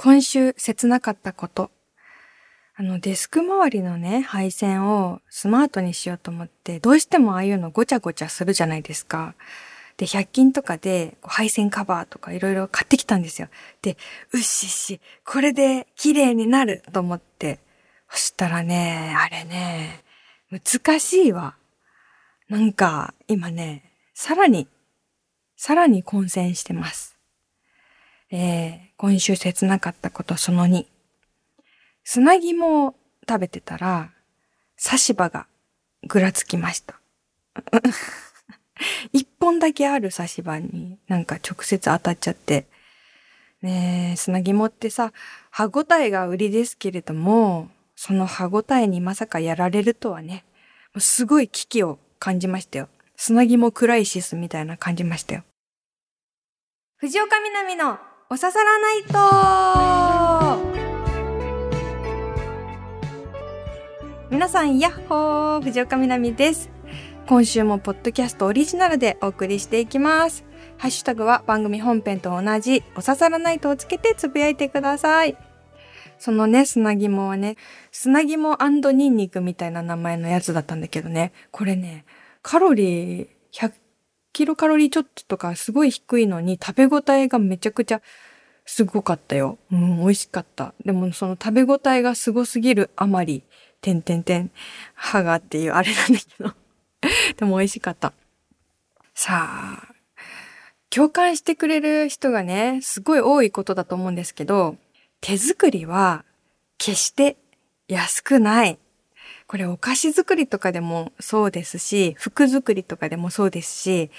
今週切なかったこと。あの、デスク周りのね、配線をスマートにしようと思って、どうしてもああいうのごちゃごちゃするじゃないですか。で、100均とかで配線カバーとかいろいろ買ってきたんですよ。で、うっしっし、これで綺麗になると思って。そしたらね、あれね、難しいわ。なんか、今ね、さらに、さらに混戦してます。えー、今週切なかったことその2。砂肝を食べてたら、刺し歯がぐらつきました。一本だけある刺し歯になんか直接当たっちゃって。ねえ、砂肝ってさ、歯ごたえが売りですけれども、その歯ごたえにまさかやられるとはね、すごい危機を感じましたよ。砂肝クライシスみたいな感じましたよ。藤岡みなみのおささらないと皆さん、やっほー藤岡みなみです。今週もポッドキャストオリジナルでお送りしていきます。ハッシュタグは番組本編と同じおささらないとをつけてつぶやいてください。そのね、砂肝はね、砂肝ニンニクみたいな名前のやつだったんだけどね、これね、カロリーキロカロリーちょっととかすごい低いのに食べ応えがめちゃくちゃすごかったよ。うん、美味しかった。でもその食べ応えがすごすぎるあまり、てんてんてん、歯がっていうあれなんだけど。でも美味しかった。さあ、共感してくれる人がね、すごい多いことだと思うんですけど、手作りは決して安くない。これお菓子作りとかでもそうですし、服作りとかでもそうですし、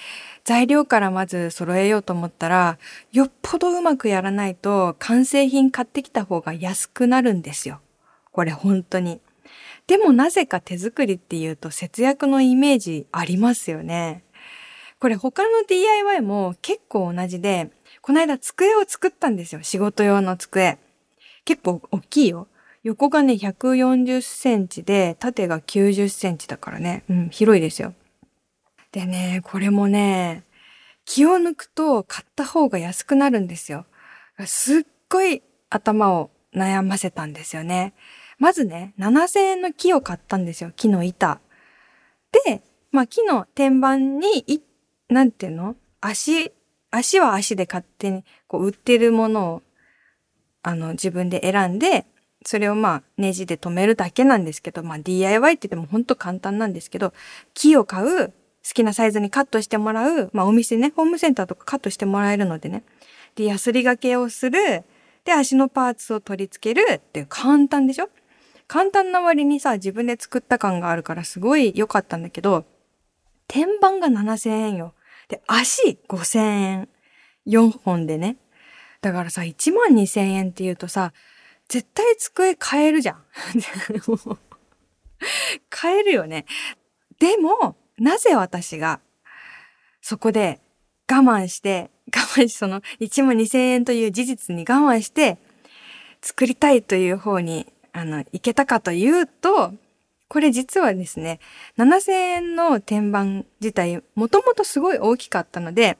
材料からまず揃えようと思ったら、よっぽどうまくやらないと完成品買ってきた方が安くなるんですよ。これ本当に。でもなぜか手作りっていうと節約のイメージありますよね。これ他の DIY も結構同じで、この間机を作ったんですよ。仕事用の机。結構大きいよ。横がね、140センチで、縦が90センチだからね。うん、広いですよ。でね、これもね、気を抜くと買った方が安くなるんですよ。すっごい頭を悩ませたんですよね。まずね、7000円の木を買ったんですよ。木の板。で、まあ木の天板に、い、なんていうの？足、足は足で勝手にこう売ってるものを、あの、自分で選んで、それをまあネジで留めるだけなんですけど、まあ DIY って言ってもほんと簡単なんですけど、木を買う、好きなサイズにカットしてもらう、まあお店ね、ホームセンターとかカットしてもらえるのでね。で、ヤスリ掛けをする。で、足のパーツを取り付けるって簡単でしょ？簡単な割にさ、自分で作った感があるからすごい良かったんだけど、天板が7000円よ。で、足5000円。4本でね。だからさ、1万2000円って言うとさ、絶対机変えるじゃん。変えるよね。でも、なぜ私が、そこで我慢して、我慢し、その1万2000円という事実に我慢して、作りたいという方に、あの、行けたかというと、これ実はですね、7000円の天板自体、もともとすごい大きかったので、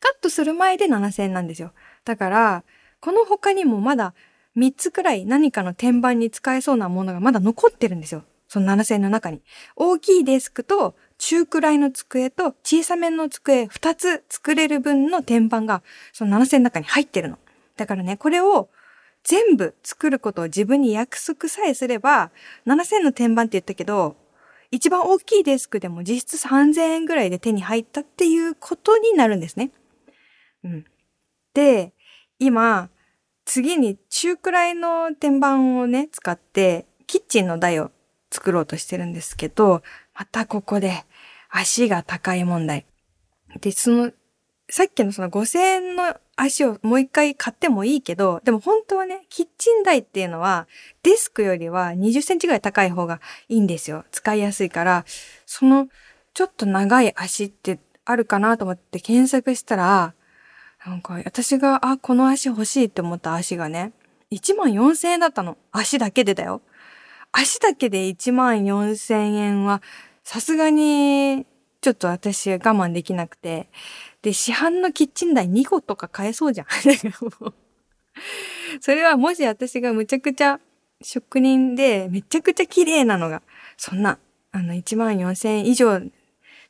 カットする前で7000円なんですよ。だから、この他にもまだ3つくらい何かの天板に使えそうなものがまだ残ってるんですよ。その7000の中に。大きいデスクと中くらいの机と小さめの机2つ作れる分の天板がその7000の中に入ってるの。だからね、これを全部作ることを自分に約束さえすれば、7000の天板って言ったけど、一番大きいデスクでも実質3000円ぐらいで手に入ったっていうことになるんですね。うん。で、今、次に中くらいの天板をね、使ってキッチンの台を作ろうとしてるんですけど、またここで足が高い問題。で、その、さっきのその5000円の足をもう一回買ってもいいけど、でも本当はね、キッチン台っていうのはデスクよりは20センチぐらい高い方がいいんですよ。使いやすいから、そのちょっと長い足ってあるかなと思って検索したら、なんか私が、あ、この足欲しいって思った足がね、1万4000円だったの。足だけでだよ。足だけで1万4000円は、さすがに、ちょっと私我慢できなくて。で、市販のキッチン台2個とか買えそうじゃん。それはもし私がむちゃくちゃ職人でめちゃくちゃ綺麗なのが、そんな、あの、1万4000円以上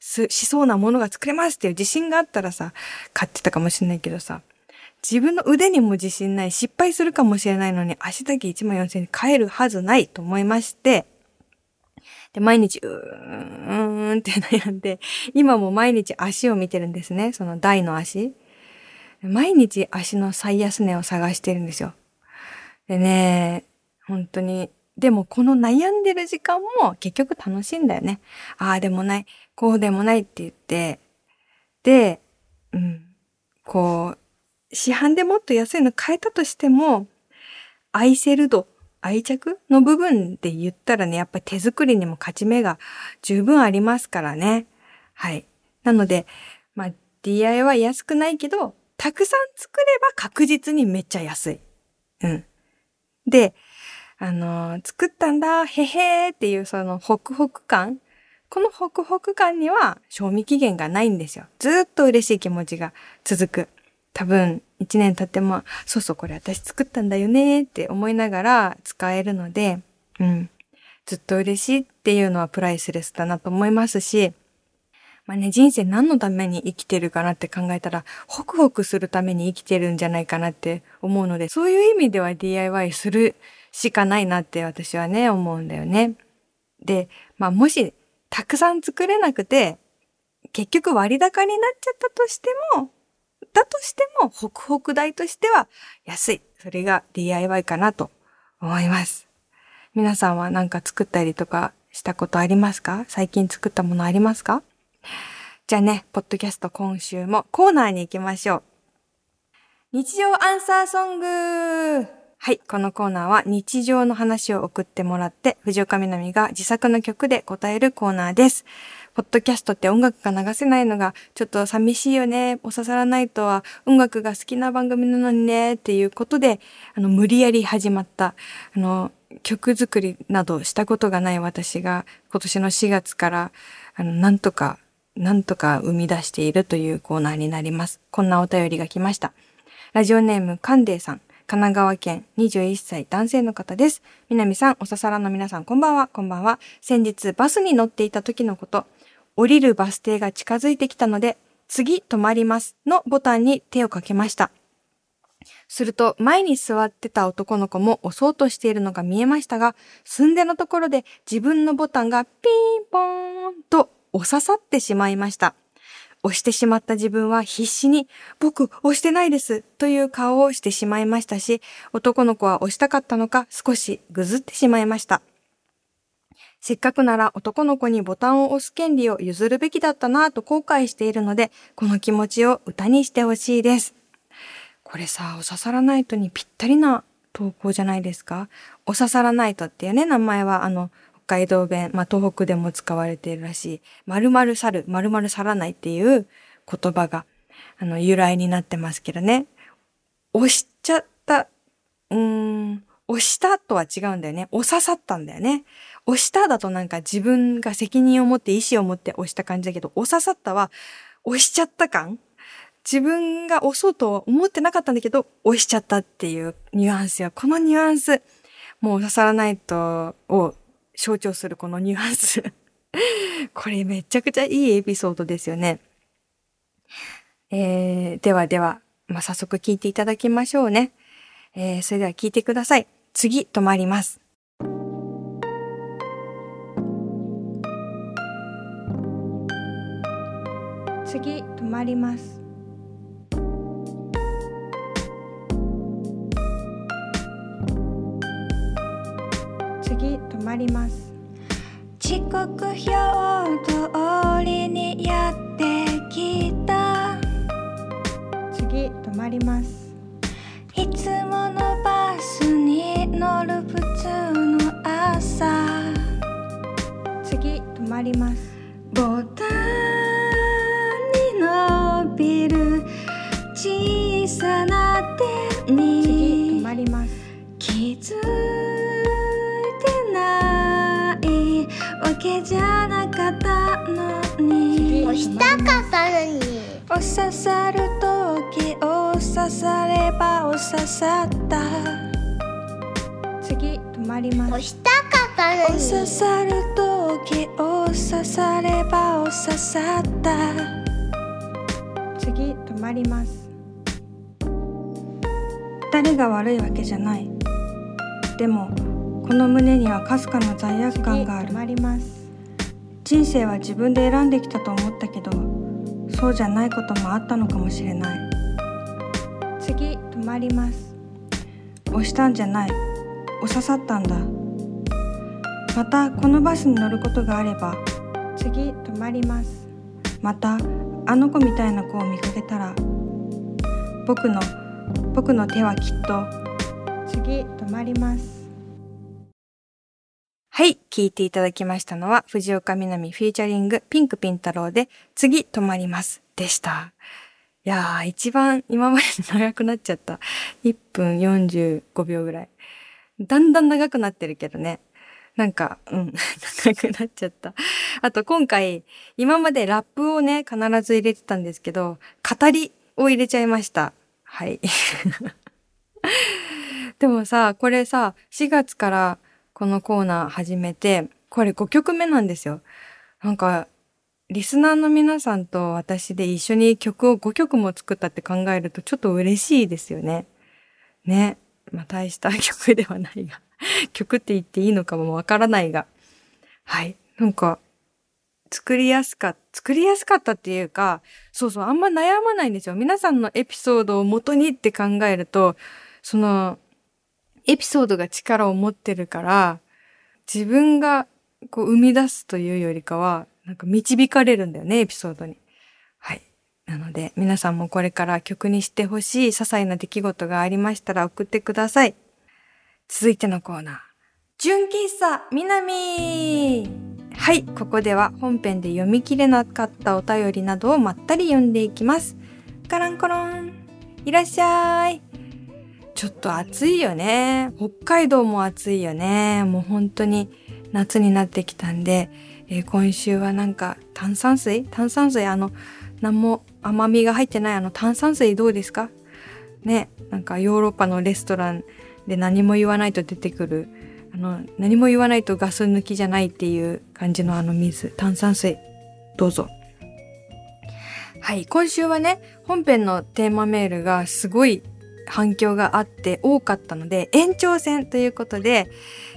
しそうなものが作れますっていう自信があったらさ、買ってたかもしれないけどさ、自分の腕にも自信ない、失敗するかもしれないのに、足だけ1万4000円買えるはずないと思いまして、で、毎日、うーんって悩んで、今も毎日足を見てるんですね。その台の足。毎日足の最安値を探してるんですよ。でね、本当に。でもこの悩んでる時間も結局楽しいんだよね。ああでもない、こうでもないって言って、で、うん、こう、市販でもっと安いの買えたとしても、愛せる度、愛着の部分で言ったらね、やっぱり手作りにも勝ち目が十分ありますからね。はい。なので、まあ、DIY 安くないけど、たくさん作れば確実にめっちゃ安い。うん。で、あの、作ったんだ、へへーっていうそのホクホク感。このホクホク感には賞味期限がないんですよ。ずっと嬉しい気持ちが続く。多分、一年経っても、そうそう、これ私作ったんだよねって思いながら使えるので、うん。ずっと嬉しいっていうのはプライスレスだなと思いますし、まあね、人生何のために生きてるかなって考えたら、ホクホクするために生きてるんじゃないかなって思うので、そういう意味では DIY するしかないなって私はね、思うんだよね。で、まあもし、たくさん作れなくて、結局割高になっちゃったとしても、だとしても、ホクホク代としては安い。それが DIY かなと思います。皆さんは何か作ったりとかしたことありますか？最近作ったものありますか？じゃあね、ポッドキャスト今週もコーナーに行きましょう。日常アンサーソングはい、このコーナーは日常の話を送ってもらって、藤岡みなみが自作の曲で答えるコーナーです。ポッドキャストって音楽が流せないのがちょっと寂しいよね。お刺さらないとは音楽が好きな番組なのにね。っていうことで、あの、無理やり始まった、あの、曲作りなどしたことがない私が今年の4月から、あの、なんとかなんとか生み出しているというコーナーになります。こんなお便りが来ました。ラジオネーム、カンデイさん。神奈川県21歳男性の方です。南さん、おささらの皆さん、こんばんは、こんばんは。先日、バスに乗っていた時のこと、降りるバス停が近づいてきたので、次止まりますのボタンに手をかけました。すると、前に座ってた男の子も押そうとしているのが見えましたが、寸出のところで自分のボタンがピンポーンと押ささってしまいました。押してしまった自分は必死に、僕押してないですという顔をしてしまいましたし、男の子は押したかったのか少しぐずってしまいました。せっかくなら男の子にボタンを押す権利を譲るべきだったなぁと後悔しているので、この気持ちを歌にしてほしいです。これさ、お刺さらないとにぴったりな投稿じゃないですか？お刺さらないとっていうね、名前はあの、海道弁、まあ、東北でも使われているらしい、〇〇去る、〇〇去らないっていう言葉が、あの、由来になってますけどね。押しちゃった、うーん、押したとは違うんだよね。押ささったんだよね。押しただとなんか自分が責任を持って意思を持って押した感じだけど、押ささったは押しちゃった感自分が押そうとは思ってなかったんだけど、押しちゃったっていうニュアンスよ。このニュアンス、もう刺さらないと、を象徴するこのニュアンス これめちゃくちゃいいエピソードですよね。えー、ではでは、まあ、早速聞いていただきましょうね。えー、それでは聞いてください。次、止まります。次、止まります。まります。時刻表とにはかすかな罪悪感がある。止まります。人生は自分で選んできたと思ったけどそうじゃないこともあったのかもしれない。次止まります。押したんじゃない。押ささったんだ。またこのバスに乗ることがあれば次止まります。またあの子みたいな子を見かけたら僕の僕の手はきっと。次止まりますはい聞いていただきましたのは藤岡みなみフィーチャリングピンクピン太郎で次止まりますでしたいやー一番今まで長くなっちゃった1分45秒ぐらいだんだん長くなってるけどねなんか、うん、長くなっちゃった。あと今回、今までラップをね、必ず入れてたんですけど、語りを入れちゃいました。はい。でもさ、これさ、4月からこのコーナー始めて、これ5曲目なんですよ。なんか、リスナーの皆さんと私で一緒に曲を5曲も作ったって考えるとちょっと嬉しいですよね。ね。まあ大した曲ではないが。曲って言っていいのかもわからないが。はい。なんか、作りやすかった、作りやすかったっていうか、そうそう、あんま悩まないんですよ。皆さんのエピソードを元にって考えると、その、エピソードが力を持ってるから、自分がこう生み出すというよりかは、なんか導かれるんだよね、エピソードに。はい。なので、皆さんもこれから曲にしてほしい些細な出来事がありましたら送ってください。続いてのコーナー。純喫茶南はい、ここでは本編で読み切れなかったお便りなどをまったり読んでいきます。カランコロン。いらっしゃい。ちょっと暑いよね。北海道も暑いよね。もう本当に夏になってきたんで、えー、今週はなんか炭酸水？炭酸水あの、何も甘みが入ってないあの炭酸水どうですか？ね、なんかヨーロッパのレストランで何も言わないと出てくるあの何も言わないとガス抜きじゃないっていう感じのあの水炭酸水どうぞはい今週はね本編のテーマメールがすごい反響があって多かったので延長戦ということで、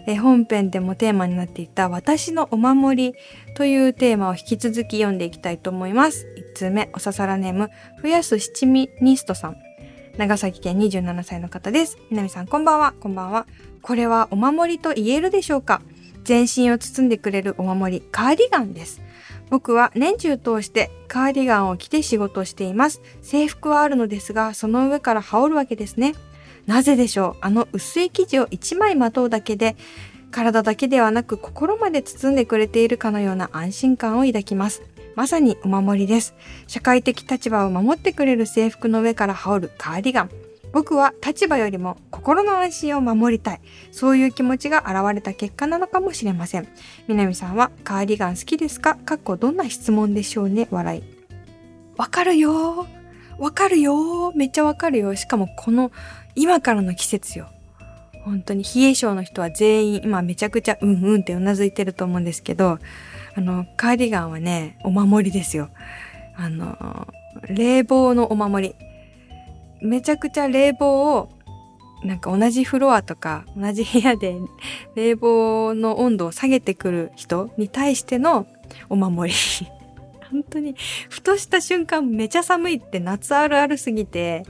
え本編でもテーマになっていた私のお守りというテーマを引き続き読んでいきたいと思います。1通目、おささらネーム、増やす七味ニストさん。長崎県27歳の方です。南さんこんばんは、こんばんは。これはお守りと言えるでしょうか？全身を包んでくれるお守り、カーディガンです。僕は年中通してカーディガンを着て仕事をしています。制服はあるのですが、その上から羽織るわけですね。なぜでしょう？あの薄い生地を1枚まとうだけで、体だけではなく心まで包んでくれているかのような安心感を抱きます。まさにお守りです。社会的立場を守ってくれる制服の上から羽織るカーディガン。僕は立場よりも心の安心を守りたい。そういう気持ちが現れた結果なのかもしれません。南さんはカーディガン好きですか？かっこどんな質問でしょうね？笑い。わかるよわかるよめっちゃわかるよ。しかもこの今からの季節よ。本当に冷え性の人は全員今めちゃくちゃうんうんってうなずいてると思うんですけど、あの、カーディガンはね、お守りですよ。あの、冷房のお守り。めちゃくちゃ冷房を、なんか同じフロアとか同じ部屋で 冷房の温度を下げてくる人に対してのお守り。本当に、ふとした瞬間めちゃ寒いって夏あるあるすぎて、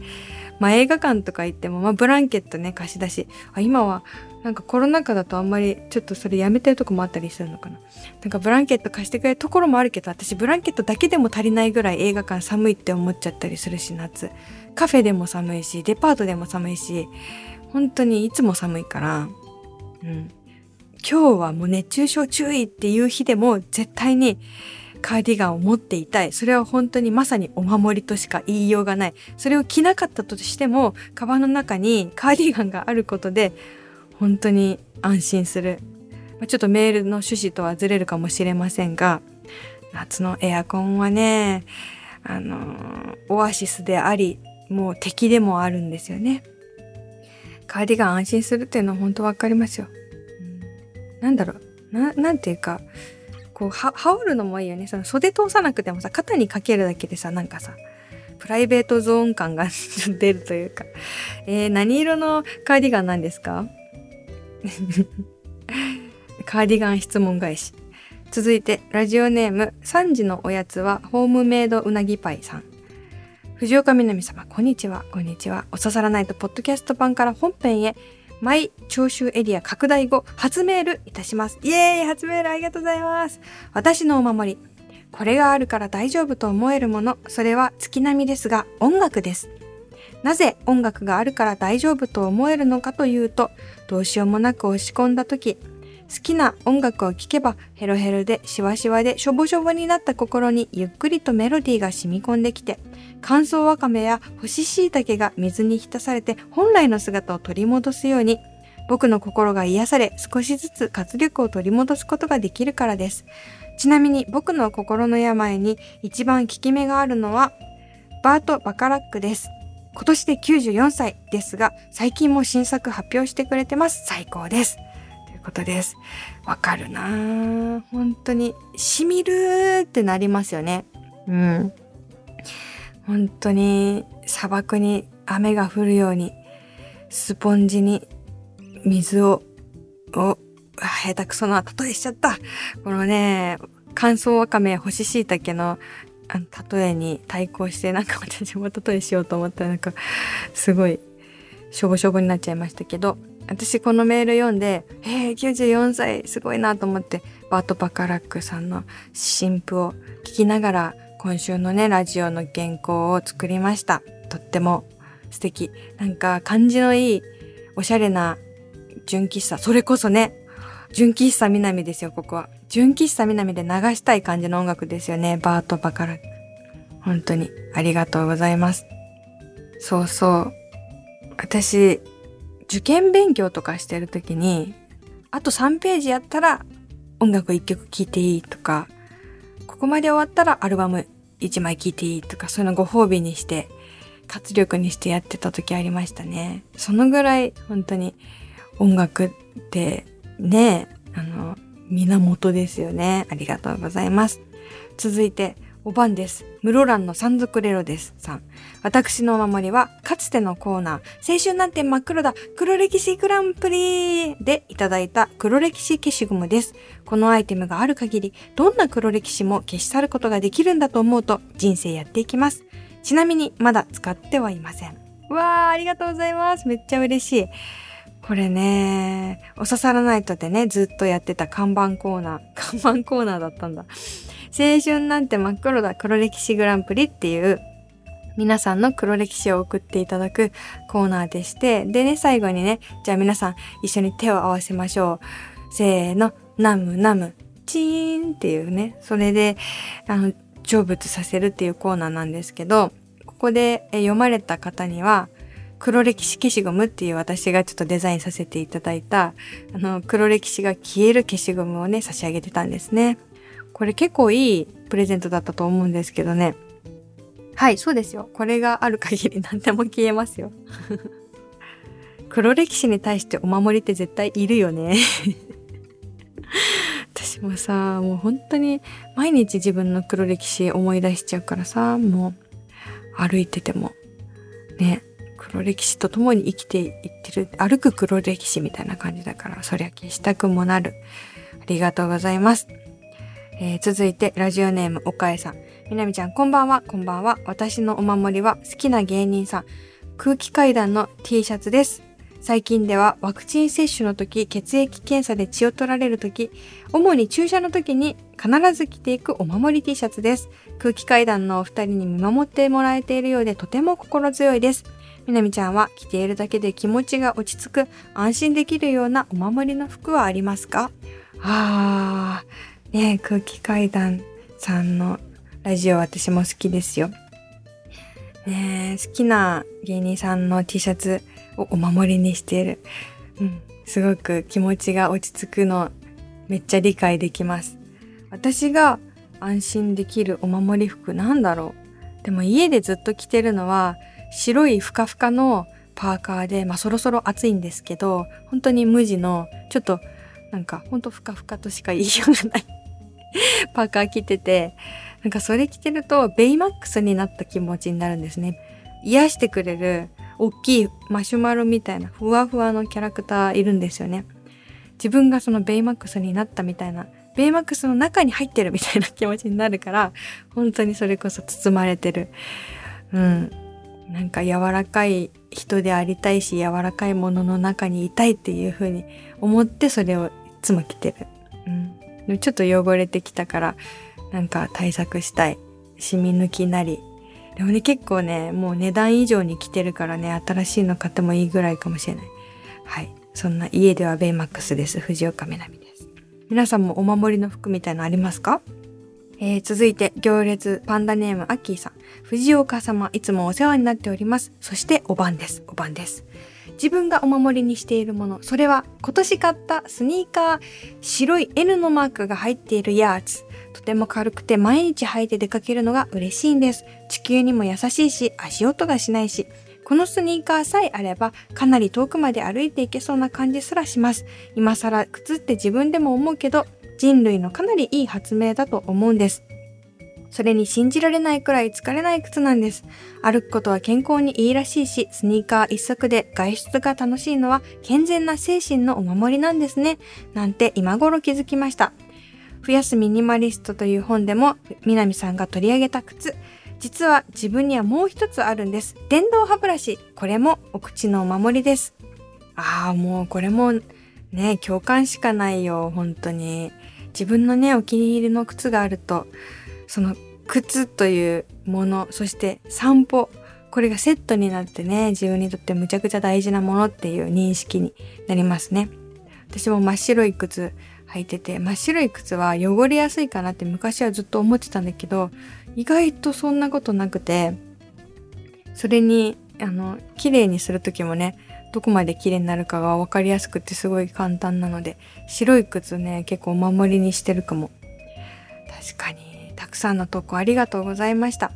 まあ映画館とか行っても、まあブランケットね、貸し出し。あ、今はなんかコロナ禍だとあんまりちょっとそれやめてるとこもあったりするのかな。なんかブランケット貸してくれるところもあるけど、私ブランケットだけでも足りないぐらい映画館寒いって思っちゃったりするし、夏。カフェでも寒いし、デパートでも寒いし、本当にいつも寒いから、うん。今日はもう熱中症注意っていう日でも絶対にカーディガンを持っていたい。それは本当にまさにお守りとしか言いようがない。それを着なかったとしても、カバンの中に カーディガンがあることで、本当に安心する。ちょっとメールの趣旨とはずれるかもしれませんが、夏のエアコンはね、あの、オアシスであり、もう敵でもあるんですよね。カーディガン安心するっていうのは本当わかりますよ。うんなんだろう、な、なんていうか、こう、は、羽織るのもいいよね。その袖通さなくてもさ、肩にかけるだけでさ、なんかさ、プライベートゾーン感が 出るというか。えー、何色のカーディガンなんですか？カーディガン質問返し。続いて、ラジオネーム、3時のおやつは、ホームメイドうなぎパイさん。藤岡みなみ様、こんにちは。こんにちは。おささらないと、ポッドキャスト版から本編へ、マイ聴衆エリア拡大後、初メールいたします。イエーイ初メールありがとうございます。私のお守り。これがあるから大丈夫と思えるもの、それは月並みですが、音楽です。なぜ音楽があるから大丈夫と思えるのかというと、どうしようもなく押し込んだ時、好きな音楽を聴けばヘロヘロでシワシワでしょぼしょぼになった心にゆっくりとメロディーが染み込んできて乾燥わかめや干し椎茸が水に浸されて本来の姿を取り戻すように僕の心が癒され少しずつ活力を取り戻すことができるからです。ちなみに僕の心の病に一番効き目があるのはバート・バカラックです。今年で94歳ですが最近も新作発表してくれてます。最高です。ということです。わかるなぁ本当に、しみるってなりますよね。うん。本当に砂漠に雨が降るように、スポンジに水を、を、下手くそな例えしちゃった。このね、乾燥わかめ干し椎茸のあの例えに対抗してなんか私も例えしようと思ったらなんかすごいしょぼしょぼになっちゃいましたけど私このメール読んで、えー、94歳すごいなと思って、バート・バカラックさんの新譜を聞きながら、今週のね、ラジオの原稿を作りました。とっても素敵。なんか感じのいい、おしゃれな純喫茶。それこそね、純喫茶南ですよ、ここは。純喫茶南で流したい感じの音楽ですよね、バート・バカラ。本当にありがとうございます。そうそう。私、受験勉強とかしてる時に、あと3ページやったら音楽1曲聴いていいとか、ここまで終わったらアルバム1枚聞いていいとか、そういうのご褒美にして、活力にしてやってた時ありましたね。そのぐらい本当に音楽ってね、あの、源ですよね。ありがとうございます。続いて、おばんです。室蘭の山賊レロです。さん。私のお守りは、かつてのコーナー、青春なんて真っ黒だ、黒歴史グランプリでいただいた黒歴史消しゴムです。このアイテムがある限り、どんな黒歴史も消し去ることができるんだと思うと、人生やっていきます。ちなみに、まだ使ってはいません。わー、ありがとうございます。めっちゃ嬉しい。これね、お刺さらないとでね、ずっとやってた看板コーナー。看板コーナーだったんだ。青春なんて真っ黒だ黒歴史グランプリっていう皆さんの黒歴史を送っていただくコーナーでして、でね、最後にね、じゃあ皆さん一緒に手を合わせましょう。せーの、ナムナム、チーンっていうね、それで、あの、成仏させるっていうコーナーなんですけど、ここで読まれた方には、黒歴史消しゴムっていう私がちょっとデザインさせていただいた、あの、黒歴史が消える消しゴムをね、差し上げてたんですね。これ結構いいプレゼントだったと思うんですけどね。はい、そうですよ。これがある限り何でも消えますよ。黒歴史に対してお守りって絶対いるよね。私もさ、もう本当に毎日自分の黒歴史思い出しちゃうからさ、もう歩いてても、ね、黒歴史と共に生きていってる、歩く黒歴史みたいな感じだから、そりゃ消したくもなる。ありがとうございます。えー、続いて、ラジオネーム、おかえさん。みなみちゃん、こんばんは、こんばんは。私のお守りは、好きな芸人さん、空気階段の T シャツです。最近ではワクチン接種の時、血液検査で血を取られる時、主に注射の時に必ず着ていくお守り T シャツです。空気階段のお二人に見守ってもらえているようでとても心強いです。みなみちゃんは着ているだけで気持ちが落ち着く、安心できるようなお守りの服はありますか？あー、ね空気階段さんのラジオ私も好きですよ。ね好きな芸人さんの T シャツをお守りにしている。うん、すごく気持ちが落ち着くのめっちゃ理解できます。私が安心できるお守り服なんだろう。でも家でずっと着てるのは白いふかふかのパーカーで、まあそろそろ暑いんですけど、本当に無地のちょっとなんかほんとふかふかとしか言いようがない パーカー着てて、なんかそれ着てるとベイマックスになった気持ちになるんですね。癒してくれる大きいマシュマロみたいなふわふわのキャラクターいるんですよね。自分がそのベイマックスになったみたいな、ベイマックスの中に入ってるみたいな気持ちになるから、本当にそれこそ包まれてる。うん。なんか柔らかい人でありたいし、柔らかいものの中にいたいっていうふうに思ってそれをいつも着てる。うん。ちょっと汚れてきたから、なんか対策したい。染み抜きなり。でもね、結構ね、もう値段以上に着てるからね、新しいの買ってもいいぐらいかもしれない。はい。そんな家ではベイマックスです。藤岡みなみです。皆さんもお守りの服みたいのありますか？えー、続いて、行列パンダネームアッキーさん。藤岡様、いつもお世話になっております。そしてお晩です。お晩です。自分がお守りにしているもの、それは今年買ったスニーカー、白い N のマークが入っているやつ。とても軽くて毎日履いて出かけるのが嬉しいんです。地球にも優しいし、足音がしないし、このスニーカーさえあればかなり遠くまで歩いていけそうな感じすらします。今更靴って自分でも思うけど、人類のかなりいい発明だと思うんです。それに信じられないくらい疲れない靴なんです。歩くことは健康にいいらしいし、スニーカー一足で外出が楽しいのは健全な精神のお守りなんですね。なんて今頃気づきました。増やすミニマリストという本でも、南さんが取り上げた靴。実は自分にはもう一つあるんです。電動歯ブラシ。これもお口のお守りです。ああ、もうこれもね、共感しかないよ、本当に。自分のね、お気に入りの靴があると、その靴というもの、そして散歩、これがセットになってね、自分にとってむちゃくちゃ大事なものっていう認識になりますね。私も真っ白い靴履いてて、真っ白い靴は汚れやすいかなって昔はずっと思ってたんだけど、意外とそんなことなくて、それに、あの、綺麗にするときもね、どこまで綺麗になるかがわかりやすくてすごい簡単なので、白い靴ね、結構お守りにしてるかも。確かに、たくさんの投稿ありがとうございました。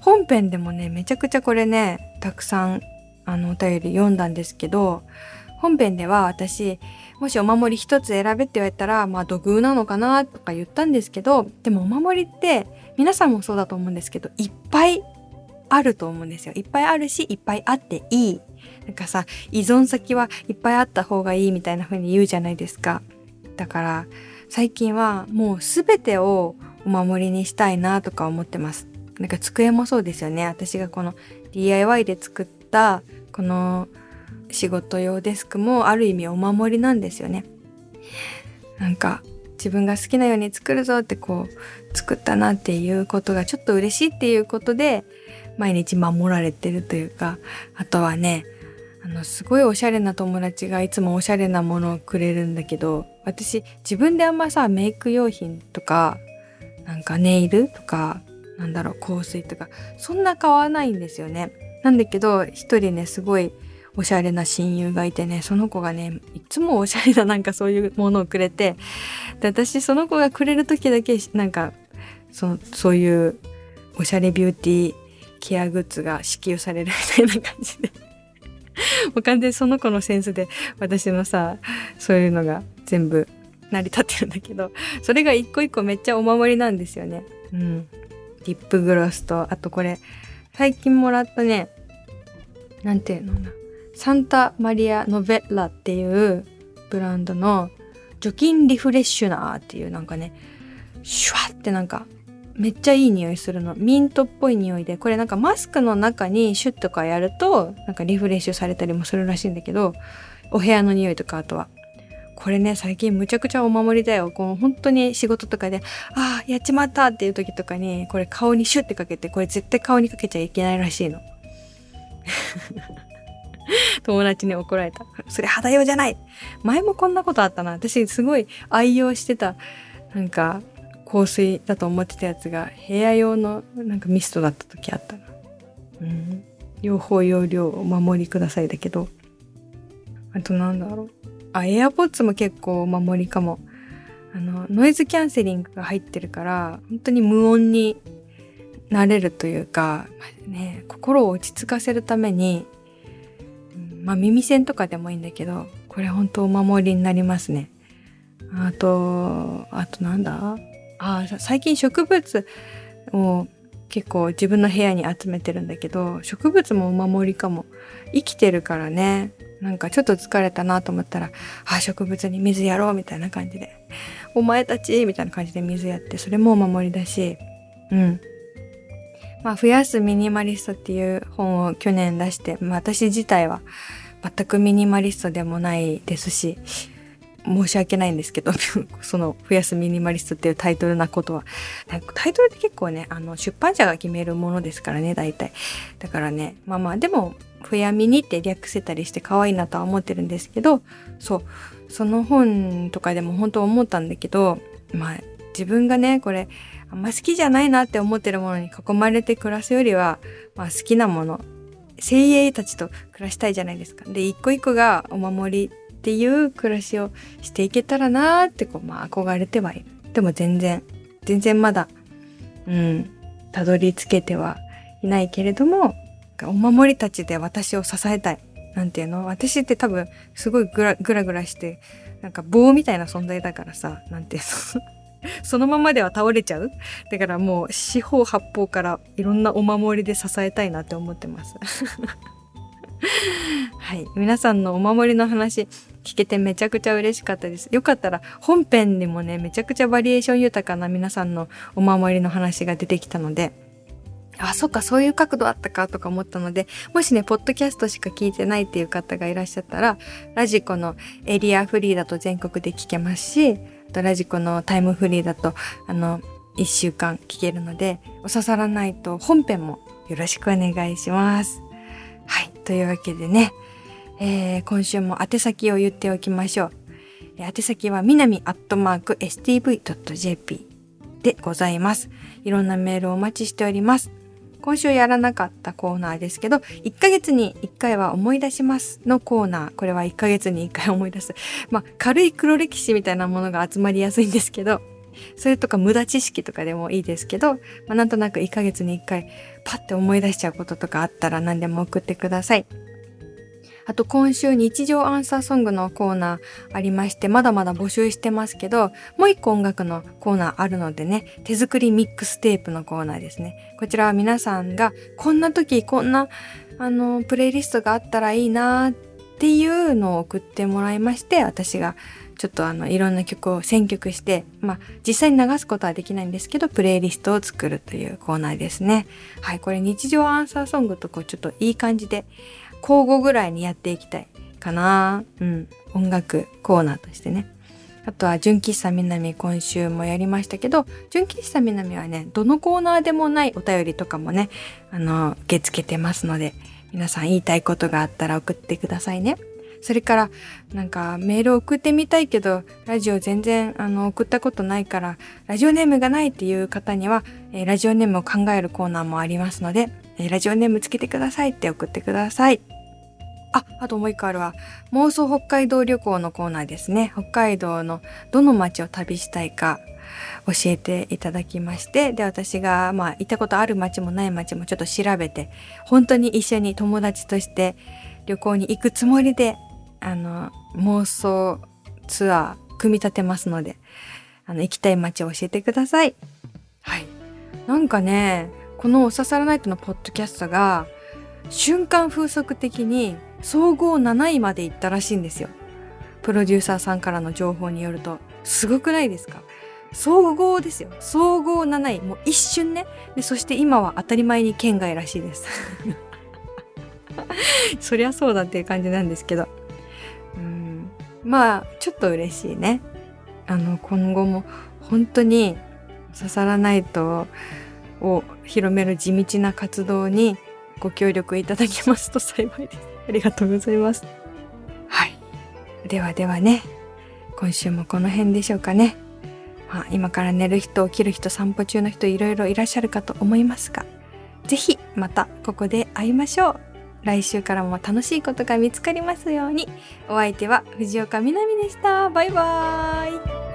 本編でもね、めちゃくちゃこれね、たくさん、あの、お便り読んだんですけど、本編では私、もしお守り一つ選べって言われたら、まあ土偶なのかなとか言ったんですけど、でもお守りって皆さんもそうだと思うんですけど、いっぱいあると思うんですよ。いっぱいあるし、いっぱいあっていい。なんかさ、依存先はいっぱいあった方がいいみたいな風に言うじゃないですか。だから、最近はもうすべてをお守りにしたいなとか思ってます。なんか机もそうですよね。私がこの DIY で作ったこの仕事用デスクもある意味お守りなんですよね。なんか自分が好きなように作るぞってこう作ったなっていうことがちょっと嬉しいっていうことで毎日守られてるというかあとはねあのすごいおしゃれな友達がいつもおしゃれなものをくれるんだけど私自分であんまさメイク用品とかなんかネイルとかなんだろう香水とかそんな買わないんですよね。なんだけど一人ねすごいおしゃれな親友がいてね、その子がね、いつもおしゃれななんかそういうものをくれて、で、私その子がくれる時だけ、なんか、そそういうおしゃれビューティーケアグッズが支給されるみたいな感じで。もう完全にその子のセンスで私のさ、そういうのが全部成り立ってるんだけど、それが一個一個めっちゃお守りなんですよね。うん。リップグロスと、あとこれ、最近もらったね、なんていうのな。サンタマリア・ノベッラっていうブランドの除菌リフレッシュナーっていうなんかね、シュワってなんかめっちゃいい匂いするの。ミントっぽい匂いで、これなんかマスクの中にシュッとかやるとなんかリフレッシュされたりもするらしいんだけど、お部屋の匂いとかあとは。これね、最近むちゃくちゃお守りだよ。この本当に仕事とかで、ああ、やっちまったっていう時とかに、これ顔にシュッてかけて、これ絶対顔にかけちゃいけないらしいの。友達に怒られた。それ肌用じゃない前もこんなことあったな。私すごい愛用してた、なんか、香水だと思ってたやつが、部屋用のなんかミストだった時あったな。うん。両方容量をお守りくださいだけど。あとなんだろう。あ、エアポッツも結構お守りかも。あの、ノイズキャンセリングが入ってるから、本当に無音になれるというか、まあ、ね、心を落ち着かせるために、まあ耳栓とかでもいいんだけど、これほんとお守りになりますね。あと、あとなんだ？あ、最近植物を結構自分の部屋に集めてるんだけど、植物もお守りかも。生きてるからね。なんかちょっと疲れたなと思ったら、あ、植物に水やろうみたいな感じで。お前たちみたいな感じで水やって、それもお守りだし、うん。まあ、増やすミニマリストっていう本を去年出して、まあ、私自体は全くミニマリストでもないですし、申し訳ないんですけど、その増やすミニマリストっていうタイトルなことは。タイトルって結構ね、あの、出版社が決めるものですからね、大体。だからね、まあまあ、でも、ふやミニって略せたりして可愛いなとは思ってるんですけど、そう、その本とかでも本当思ったんだけど、まあ、自分がね、これ、あんま好きじゃないなって思ってるものに囲まれて暮らすよりは、まあ好きなもの、精鋭たちと暮らしたいじゃないですか。で、一個一個がお守りっていう暮らしをしていけたらなーってこう、まあ憧れてはいる。でも全然、全然まだ、うん、たどり着けてはいないけれども、お守りたちで私を支えたい。なんていうの？私って多分すごいグラグラグラして、なんか棒みたいな存在だからさ、なんていうの？そのままでは倒れちゃう？だからもう四方八方からいろんなお守りで支えたいなって思ってます。はい。皆さんのお守りの話聞けてめちゃくちゃ嬉しかったです。よかったら本編にもね、めちゃくちゃバリエーション豊かな皆さんのお守りの話が出てきたので、あ、そっか、そういう角度あったかとか思ったので、もしね、ポッドキャストしか聞いてないっていう方がいらっしゃったら、ラジコのエリアフリーだと全国で聞けますし、あとラジコのタイムフリーだと、あの、一週間聞けるので、お刺さらないと本編もよろしくお願いします。はい。というわけでね、えー、今週も宛先を言っておきましょう。宛先は南アットマーク stv.jp でございます。いろんなメールをお待ちしております。今週やらなかったコーナーですけど、1ヶ月に1回は思い出しますのコーナー。これは1ヶ月に1回思い出す。まあ、軽い黒歴史みたいなものが集まりやすいんですけど、それとか無駄知識とかでもいいですけど、まあ、なんとなく1ヶ月に1回パッて思い出しちゃうこととかあったら何でも送ってください。あと今週日常アンサーソングのコーナーありまして、まだまだ募集してますけど、もう一個音楽のコーナーあるのでね、手作りミックステープのコーナーですね。こちらは皆さんがこんな時こんなあのプレイリストがあったらいいなっていうのを送ってもらいまして、私がちょっとあのいろんな曲を選曲して、まあ実際に流すことはできないんですけど、プレイリストを作るというコーナーですね。はい、これ日常アンサーソングとこうちょっといい感じで交互ぐらいにやっていきたいかな。うん。音楽コーナーとしてね。あとは、純喫茶南今週もやりましたけど、純喫茶南はね、どのコーナーでもないお便りとかもね、あの、受け付けてますので、皆さん言いたいことがあったら送ってくださいね。それから、なんかメール送ってみたいけど、ラジオ全然あの送ったことないから、ラジオネームがないっていう方には、えー、ラジオネームを考えるコーナーもありますので、えー、ラジオネームつけてくださいって送ってください。あ、あともう一個あるわ。妄想北海道旅行のコーナーですね。北海道のどの街を旅したいか教えていただきまして、で、私が、まあ、行ったことある街もない街もちょっと調べて、本当に一緒に友達として旅行に行くつもりで、あの、妄想ツアー組み立てますので、あの、行きたい街を教えてください。はい。なんかね、このおささらナイトのポッドキャストが、瞬間風速的に総合7位まで行ったらしいんですよ。プロデューサーさんからの情報によると。すごくないですか？総合ですよ。総合7位。もう一瞬ね。で、そして今は当たり前に県外らしいです。そりゃそうだっていう感じなんですけど。うんまあ、ちょっと嬉しいね。あの、今後も本当に刺さらないとを広める地道な活動にご協力いただきますと幸いです。ありがとうございます。はい。ではではね、今週もこの辺でしょうかね。まあ、今から寝る人、起きる人、散歩中の人いろいろいらっしゃるかと思いますが、ぜひまたここで会いましょう。来週からも楽しいことが見つかりますように。お相手は藤岡みなみでした。バイバーイ。